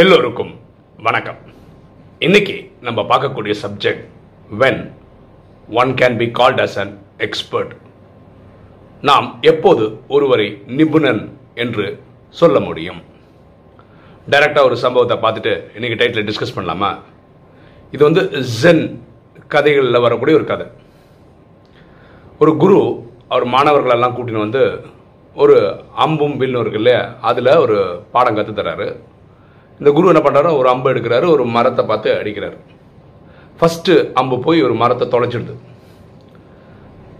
எல்லோருக்கும் வணக்கம். இன்னைக்கு நம்ம பார்க்கக்கூடிய subject when one can be called as an expert நாம் எப்போது ஒருவரை நிபுணன் என்று சொல்ல முடியும்? டைரக்டாக ஒரு சம்பவத்தை பார்த்துட்டு இன்னைக்கு டைட்டில் டிஸ்கஸ் பண்ணலாமா? இது வந்து ஜென் கதைகளில் வரக்கூடிய ஒரு கதை. ஒரு குரு அவர் மாணவர்களெல்லாம் கூட்டின்னு வந்து ஒரு அம்பும் வில்லும் இருக்கு இல்லையா? அதில் ஒரு பாடம் கற்று இந்த குரு என்ன பண்ணுறாரு ஒரு அம்பு எடுக்கிறாரு ஒரு மரத்தை பார்த்து அடிக்கிறாரு. ஃபஸ்ட்டு அம்பு போய் ஒரு மரத்தை தொலைச்சிடுது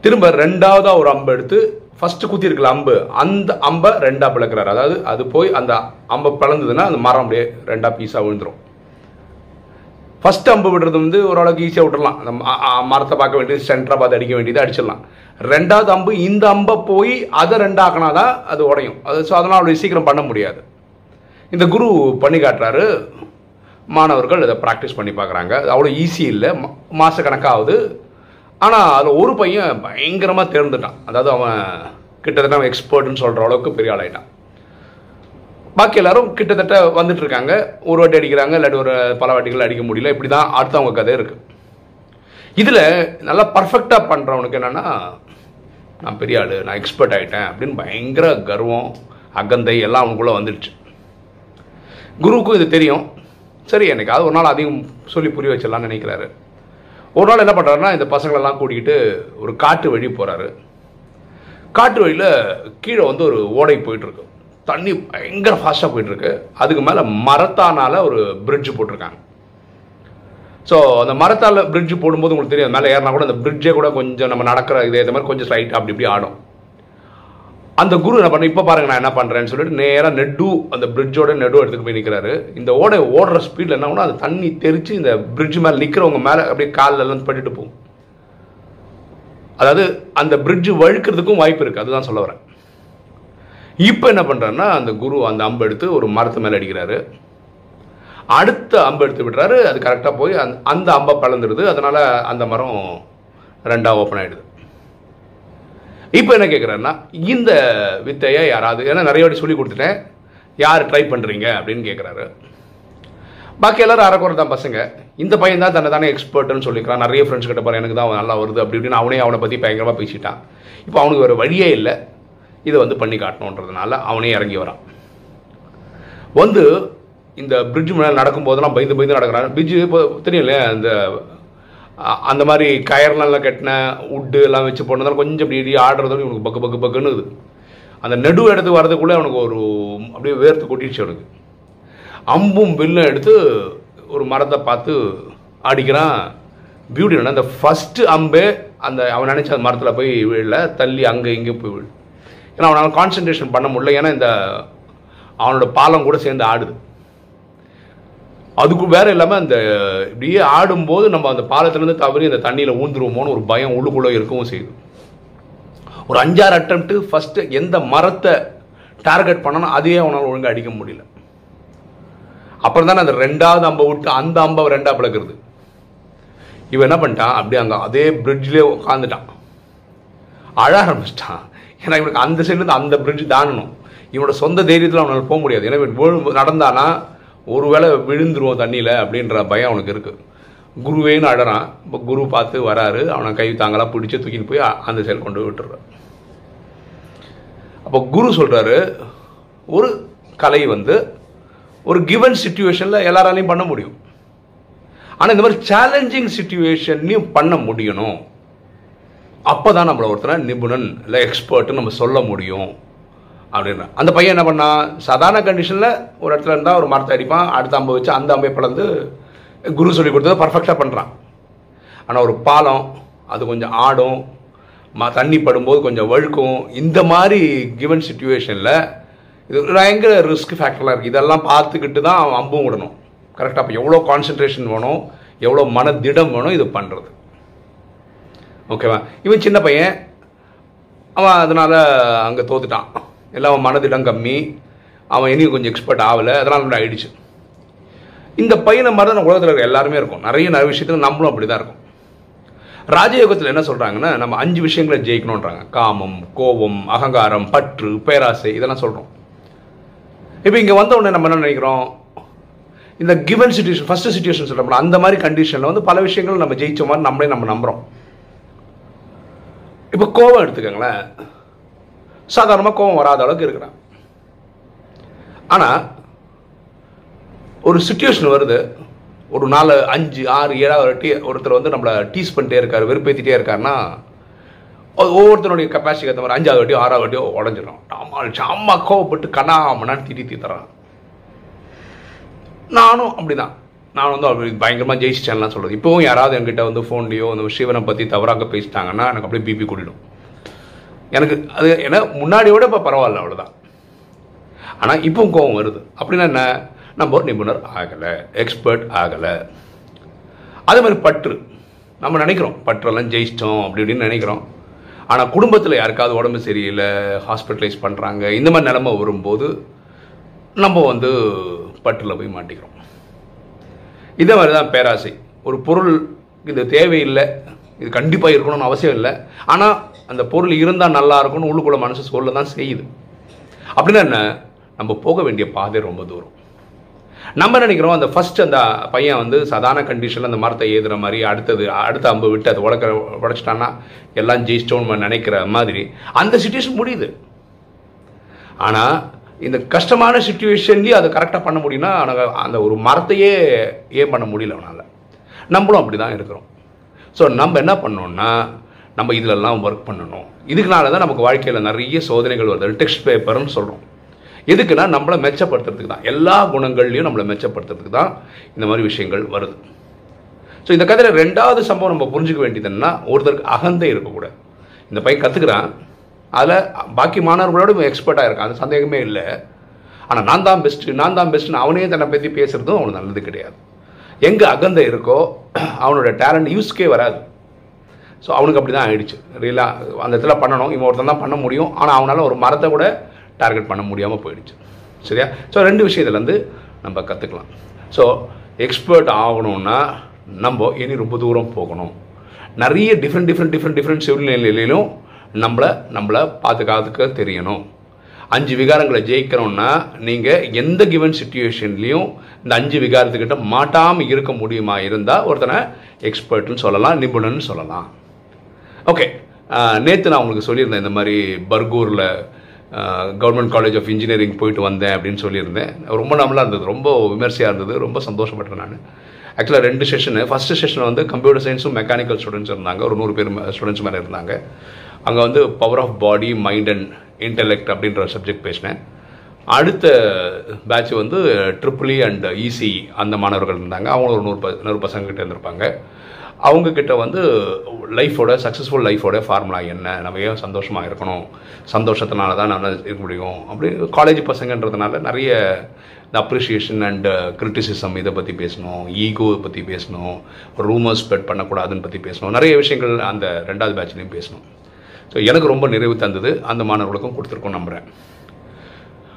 திரும்ப ரெண்டாவதாக ஒரு அம்பு எடுத்து ஃபஸ்ட்டு குத்திருக்கல அம்பு அந்த அம்பை ரெண்டாக பிளக்கிறாரு. அதாவது அது போய் அந்த அம்பை பிளந்ததுன்னா அந்த மரம் அப்படியே ரெண்டாக பீஸாக விழுந்துரும். ஃபர்ஸ்ட் அம்பு விடுறது வந்து ஓரளவுக்கு ஈஸியாக விட்டுறலாம். அந்த மரத்தை பார்க்க வேண்டியது சென்டராக பார்த்து அடிக்க வேண்டியது அடிச்சிடலாம். ரெண்டாவது அம்பு இந்த அம்பை போய் அதை ரெண்டாக்கினா தான் அது உடையும். அது ஸோ அதெல்லாம் அவ்வளோ சீக்கிரம் பண்ண முடியாது. இந்த குரு பண்ணி காட்டுறாரு. மாணவர்கள் இதை ப்ராக்டிஸ் பண்ணி பார்க்குறாங்க. அவ்வளோ ஈஸி இல்லை. மாத கணக்காகுது ஆனால் அதில் ஒரு பையன் பயங்கரமாக தேர்ந்துட்டான். அதாவது அவன் கிட்டத்தட்ட அவன் எக்ஸ்பர்ட்னு சொல்கிற அளவுக்கு பெரிய ஆளாயிட்டான். பாக்கி எல்லாரும் கிட்டத்தட்ட வந்துட்டு இருக்காங்க. ஒரு வாட்டி அடிக்கிறாங்க. இல்லாட்டி ஒரு பல வாட்டிகள் அடிக்க முடியல. இப்படி தான் அடுத்தவங்க கதை இருக்குது இதில் நல்லா பர்ஃபெக்டாக பண்ணுறவனுக்கு என்னென்னா நான் பெரிய ஆள் நான் எக்ஸ்பர்ட் ஆகிட்டேன் அப்படின்னு பயங்கர கர்வம் அகந்தை எல்லாம் அவனுக்குள்ளே வந்துடுச்சு குருவுக்கும் இது தெரியும். சரி எனக்கு அது ஒரு நாள் அதையும் சொல்லி புரிய வச்சிடலாம்னு நினைக்கிறாரு. ஒரு நாள் என்ன பண்ணுறாருன்னா இந்த பசங்களெல்லாம் கூட்டிகிட்டு ஒரு காட்டு வழி போகிறாரு காட்டு வழியில் கீழே வந்து ஒரு ஓடை போயிட்டுருக்கு. தண்ணி பயங்கர ஃபாஸ்ட்டாக போயிட்டுருக்கு. அதுக்கு மேலே மரத்தானால் ஒரு பிரிட்ஜ் போட்டிருக்காங்க. ஸோ அந்த மரத்தால் பிரிட்ஜ் போடும்போது உங்களுக்கு தெரியும் மேலே ஏறினா கூட அந்த பிரிட்ஜே கூட கொஞ்சம் நம்ம நடக்கிற இதே இந்த மாதிரி கொஞ்சம் ஸ்லைட் அப்படி இப்படி ஆடும். அந்த குரு என்ன பண்ண இப்போ பாருங்க நான் என்ன பண்ணுறேன்னு சொல்லிட்டு நேராக நெடு அந்த பிரிட்ஜோட நெடு எடுத்துகிட்டு போய் நிற்கிறாரு இந்த ஓடை ஓடுற ஸ்பீடில் என்ன ஆகும்னா அது தண்ணி தெரிச்சு இந்த பிரிட்ஜ் மேலே நிற்கிறவங்க மேலே அப்படியே காலில் எல்லாம் பட்டுட்டு போகும். அதாவது அந்த பிரிட்ஜ் வழுக்கிறதுக்கும் வாய்ப்பு இருக்குது அதுதான் சொல்ல வரேன். இப்போ என்ன பண்ணுறாருன்னா அந்த குரு அந்த அம்பு எடுத்து ஒரு மரத்து மேலே அடிக்கிறாரு. அடுத்த அம்பு எடுத்து விடுறாரு. அது கரெக்டாக போய் அந்த அந்த அம்பை பழந்துடுது. அதனால் அந்த மரம் ரெண்டாக ஓப்பன் ஆகிடுது இப்போ என்ன கேட்குறாருன்னா இந்த வித்தையை யாராவது ஏன்னா நிறைய வாட்டி சொல்லி கொடுத்துட்டேன். யார் ட்ரை பண்ணுறீங்க அப்படின்னு கேட்குறாரு பாக்கி எல்லாரும் அரைக்குறை தான் பசங்க. இந்த பையன் தான் தன்னை தானே எக்ஸ்பர்ட்னு சொல்லிக்கிறான். நிறைய ஃப்ரெண்ட்ஸ் கிட்ட பாரு எனக்கு தான் நல்லா வருது அப்படி இப்படின்னு அவனே அவனை பற்றி பயங்கரமாக பேசிட்டான். இப்போ அவனுக்கு வேறு வழியே இல்லை. இதை வந்து பண்ணி காட்டணுன்றதுனால அவனே இறங்கி வரான். வந்து இந்த பிரிட்ஜ் மேலே நடக்கும்போதெல்லாம் பயந்து பயந்து நடக்கிறான். பிரிட்ஜு இப்போ தெரியும் இந்த அந்த மாதிரி கயர்லாம் கட்டின உட்டு எல்லாம் வச்சு போனதால் கொஞ்சம் அப்படி இடி ஆடுறதோட இவனுக்கு பக்கு பக்கு பக்குன்னு அந்த நடு இடத்துக்கு வரதுக்குள்ளே அவனுக்கு ஒரு அப்படியே வேர்த்து கொட்டிடுச்சு அவனுக்கு. அம்பும் வில்லும் எடுத்து ஒரு மரத்தை பார்த்து அடிக்கிறான். பியூட்டி அந்த ஃபஸ்ட்டு அம்பே அந்த அவன் நினச்ச அந்த மரத்தில் போய் விழல தள்ளி அங்கே இங்கே போய் விழு. ஏன்னா அவனால் கான்சென்ட்ரேஷன் பண்ண முடியல. ஏன்னா இந்த அவனோட பாலம் கூட சேர்ந்து ஆடுது. அதுக்கு வேற இல்லாமல் அந்த இப்படியே ஆடும்போது நம்ம அந்த பாலத்துலேருந்து தவறி அந்த தண்ணியில் ஊந்துருவோமோன்னு ஒரு பயம் உள்ளுக்குள்ளே இருக்கவும் செய்யுது. ஒரு அஞ்சாறு அட்டம்ப்ட் ஃபர்ஸ்ட் எந்த மரத்தை டார்கெட் பண்ணணும் அதையே அவனால் ஒழுங்காக அடிக்க முடியல. அப்புறம் தானே அந்த ரெண்டாவது அம்பை விட்டு அந்த அம்பை ரெண்டாக பிளக்குறது. இவன் என்ன பண்ணிட்டான்? அப்படியே அங்கே அதே பிரிட்ஜ்லேயே உட்காந்துட்டான் அழ ஆரம்பிச்சிட்டான். ஏன்னா இவனுக்கு அந்த சைட்லேருந்து அந்த பிரிட்ஜ் தாண்டணும் இவனோட சொந்த தைரியத்தில் அவனால் போக முடியாது. ஏன்னா இவன் நடந்தானா ஒருவேளை விழுந்துருவோம் தண்ணியில் அப்படின்ற பயம் அவனுக்கு இருக்குது குருவேன்னு அழறான். இப்போ குரு பார்த்து வராரு. அவனை கை தாங்களாக பிடிச்சி தூக்கின்னு போய் அந்த செயல் கொண்டு விட்டுறான் அப்போ குரு சொல்கிறாரு ஒரு கலை வந்து ஒரு கிவன் சுச்சுவேஷனில் எல்லாராலையும் பண்ண முடியும். ஆனால் இந்த மாதிரி சேலஞ்சிங் சுச்சுவேஷன்லையும் பண்ண முடியணும். அப்போ தான் நம்மளை ஒருத்தனை நிபுணன் இல்லை எக்ஸ்பர்ட்னு நம்ம சொல்ல முடியும். அப்படின்னா. அந்த பையன் என்ன பண்ணான் சாதாரண கண்டிஷனில் ஒரு இடத்துல இருந்தால் ஒரு மரத்தை அடிப்பான் அடுத்த அம்பு வச்சு அந்த அம்பை பிளந்து குரு சொல்லி கொடுத்ததை பர்ஃபெக்டாக பண்ணுறான் ஆனால் ஒரு பாலம் அது கொஞ்சம் ஆடும் ம தண்ணி படும்போது கொஞ்சம் வழுக்கும். இந்த மாதிரி கிவன் சுச்சுவேஷனில் இது பயங்கர ரிஸ்க் ஃபேக்டர்லாம் இருக்குது இதெல்லாம் பார்த்துக்கிட்டு தான் அவன் அம்பும் விடணும். கரெக்டாக அப்போ எவ்வளோ கான்சன்ட்ரேஷன் வேணும் எவ்வளோ மனதிடம் வேணும் இது பண்ணுறது ஓகேவா இவன் சின்ன பையன். அவன் அதனால் அங்கே தோத்துட்டான். எல்லாம் அவன் மனதிடம் கம்மி. அவன் இனியும் கொஞ்சம் எக்ஸ்பர்ட் ஆகலை. அதனால் கூட ஆயிடுச்சு. இந்த பையனை மாதிரி தான் உலகத்தில் இருக்கிற எல்லாருமே இருக்கும். நிறைய நிறைய விஷயத்தில் நம்மளும் அப்படி தான் இருக்கும். ராஜயோகத்தில் என்ன சொல்கிறாங்கன்னா நம்ம அஞ்சு விஷயங்களை ஜெயிக்கணுன்றாங்க காமம் கோபம் அகங்காரம் பற்று பேராசை இதெல்லாம் சொல்கிறோம் இப்போ இங்கே வந்த உடனே நம்ம என்ன நினைக்கிறோம்? இந்த கிவன் சுச்சுவேஷன் ஃபர்ஸ்ட் சுச்சுவேஷன் சொல்கிறோம்ல அந்த மாதிரி கண்டிஷனில் வந்து பல விஷயங்கள் நம்ம ஜெயிச்ச மாதிரி நம்மளே நம்ம நம்புகிறோம் இப்போ கோவம் எடுத்துக்கோங்களேன். சாதாரணமாக கோவம் வராத அளவுக்கு இருக்கிறான். ஆனால் ஒரு சுச்சுவேஷன் வருது. ஒரு நாலு அஞ்சு ஆறு ஏழாவது வாட்டி ஒருத்தர் வந்து நம்மளை டீஸ் பண்ணிட்டே இருக்கார் வெறுப்பேற்றிட்டே இருக்காருன்னா ஒவ்வொருத்தருடைய கெப்பாசிட்டி ஏற்ற மாதிரி அஞ்சாவது வட்டியோ ஆறாவது வட்டியோ உடஞ்சிடும் ஆமாம் சாமா கோவப்பட்டு கண்ணாமனான்னு திட்டி தீத்துறான் நானும் அப்படிதான். நான் வந்து அப்படி பயங்கரமாக ஜெயிச்சிட்டேன்லாம் சொல்கிறது இப்போவும் யாராவது என்கிட்ட வந்து ஃபோன்லேயோ அந்த சிவனை பற்றி தவறாக பேசிட்டாங்கன்னா எனக்கு அப்படியே பிபி கூட்டிடும் எனக்கு அது ஏன்னா முன்னாடி விட இப்போ பரவாயில்ல அவ்வளோதான் ஆனால் இப்போ கோபம் வருது. அப்படின்னா என்ன? நம்ம ஒரு நிபுணர் ஆகலை எக்ஸ்பர்ட் ஆகலை. அதே மாதிரி பற்று. நம்ம நினைக்கிறோம் பற்றெல்லாம் ஜெயிச்சிட்டோம் அப்படி இப்படின்னு நினைக்கிறோம். ஆனால் குடும்பத்தில் யாருக்காவது உடம்பு சரியில்லை ஹாஸ்பிட்டலைஸ் பண்ணுறாங்க இந்த மாதிரி நிலைமை வரும்போது நம்ம வந்து பற்றில் போய் மாட்டிக்கிறோம். இதே மாதிரி தான் பேராசை. ஒரு பொருள் இது தேவையில்லை இது கண்டிப்பாக இருக்கணும்னு அவசியம் இல்லை. ஆனால் அந்த பொருள் இருந்தால் நல்லா இருக்கும்னு உள்ளுக்குள்ள மனசு சொல்ல தான் செய்யுது. அப்படின்னா என்ன? நம்ம போக வேண்டிய பாதை ரொம்ப தூரம். நம்ம நினைக்கிறோம்? அந்த ஃபர்ஸ்ட் அந்த பையன் வந்து சாதாரண கண்டிஷனில் அந்த மரத்தை ஏதுற மாதிரி அடுத்தது அடுத்த அம்பு விட்டு அதை உடக்க உடச்சிட்டான்னா எல்லாம் ஜெயிச்சிட்டோன்னு நினைக்கிற மாதிரி அந்த சுச்சுவேஷன் முடியுது. ஆனால் இந்த கஷ்டமான சுச்சுவேஷன்லேயும் அதை கரெக்டாக பண்ண முடியும்னா அந்த ஒரு மரத்தையே ஏன் பண்ண முடியல அவனால்? நம்மளும் அப்படி தான் இருக்கிறோம். ஸோ நம்ம என்ன பண்ணோன்னா நம்ம இதிலெல்லாம் ஒர்க் பண்ணணும். இதுக்குனால தான் நமக்கு வாழ்க்கையில் நிறைய சோதனைகள் வருது. டெக்ஸ்ட் பேப்பர்னு சொல்கிறோம் எதுக்குன்னா நம்மளை மெச்சப்படுத்துறதுக்கு தான். எல்லா குணங்கள்லையும் நம்மளை மெச்சப்படுத்துறதுக்கு தான் இந்த மாதிரி விஷயங்கள் வருது. ஸோ இந்த கதையில் ரெண்டாவது சம்பவம் நம்ம புரிஞ்சுக்க வேண்டியது என்னன்னா ஒருத்தருக்கு அகந்தை இருக்கக்கூடாது. இந்த பையன் கற்றுக்கிறான் அதில் பாக்கி மாணவர்களோட எக்ஸ்பர்ட்டாக இருக்கான். அது சந்தேகமே இல்லை. ஆனால் நான் தான் பெஸ்ட்டு நான் தான் பெஸ்ட்டுன்னு அவனே தன்னை பற்றி பேசுகிறதும் அவனுக்கு நல்லது கிடையாது. எங்கே அகந்தை இருக்கோ அவனோட டேலண்ட் யூஸ்க்கே வராது. ஸோ அவனுக்கு அப்படி தான் ஆகிடுச்சு ரியலாக அந்த இடத்துல பண்ணணும். இவன் ஒருத்தன் தான் பண்ண முடியும். ஆனால் அவனால் ஒரு மரத்தை கூட டார்கெட் பண்ண முடியாமல் போயிடுச்சு. சரியா? ஸோ ரெண்டு விஷயத்துலேருந்து நம்ம கற்றுக்கலாம் ஸோ எக்ஸ்பர்ட் ஆகணும்னா நம்ம இனி ரொம்ப தூரம் போகணும். நிறைய டிஃப்ரெண்ட் டிஃப்ரெண்ட் டிஃப்ரெண்ட் டிஃப்ரெண்ட் சூழ்நிலையிலும் நம்மளை நம்மளை பாதுகாத்துக்க தெரியணும். அஞ்சு விகாரங்களை ஜெயிக்கணும்னா நீங்கள் எந்த கிவன் சுச்சுவேஷன்லேயும் இந்த அஞ்சு விகாரத்துக்கிட்ட மாட்டாமல் இருக்க முடியுமா இருந்தால் ஒருத்தனை எக்ஸ்பர்ட்னு சொல்லலாம் நிபுணன்னு சொல்லலாம். ஓகே நேற்று நான் உங்களுக்கு சொல்லியிருந்தேன் இந்த மாதிரி பர்கூரில் கவர்மெண்ட் காலேஜ் ஆஃப் இன்ஜினியரிங் போயிட்டு வந்தேன் அப்படின்னு சொல்லியிருந்தேன். ரொம்ப நம்மளாக இருந்தது ரொம்ப விமர்சையாக இருந்தது ரொம்ப சந்தோஷப்பட்டேன் நான். ஆக்சுவலாக ரெண்டு செஷனு ஃபஸ்ட்டு செஷன் வந்து கம்ப்யூட்டர் சயின்ஸும் மெக்கானிக்கல் ஸ்டூடெண்ட்ஸ் இருந்தாங்க. ஒரு நூறு பேர் ஸ்டூடெண்ட்ஸ் மேலே இருந்தாங்க. அங்கே வந்து power of body mind and intellect அப்படின்ற சப்ஜெக்ட் பேசினேன். அடுத்த பேட்ச் வந்து ட்ரிபிள் அண்ட் இசி அந்த மாணவர்கள் இருந்தாங்க. அவங்க ஒரு நூறு ப நூறு பசங்கக்கிட்ட இருந்திருப்பாங்க. அவங்கக்கிட்ட வந்து லைஃபோட சக்ஸஸ்ஃபுல் லைஃபோட ஃபார்முலா என்ன? நம்ம ஏன் சந்தோஷமாக இருக்கணும்? சந்தோஷத்தினால தான் நல்லா இருக்க முடியும். அப்படி காலேஜ் பசங்கன்றதுனால நிறைய இந்த அப்ரிஷியேஷன் அண்ட் கிரிட்டிசிசம் இதை பற்றி பேசணும். ஈகோவை பற்றி பேசணும். ரூமர்ஸ் ஸ்ப்ரெட் பண்ணக்கூடாதுன்னு பற்றி பேசணும். நிறைய விஷயங்கள் அந்த ரெண்டாவது பேட்ச்லேயும் பேசணும். ஸோ எனக்கு ரொம்ப நிறைவு தந்தது. அந்த மாணவர்களுக்கும் கொடுத்துருக்கோம் நம்புகிறேன்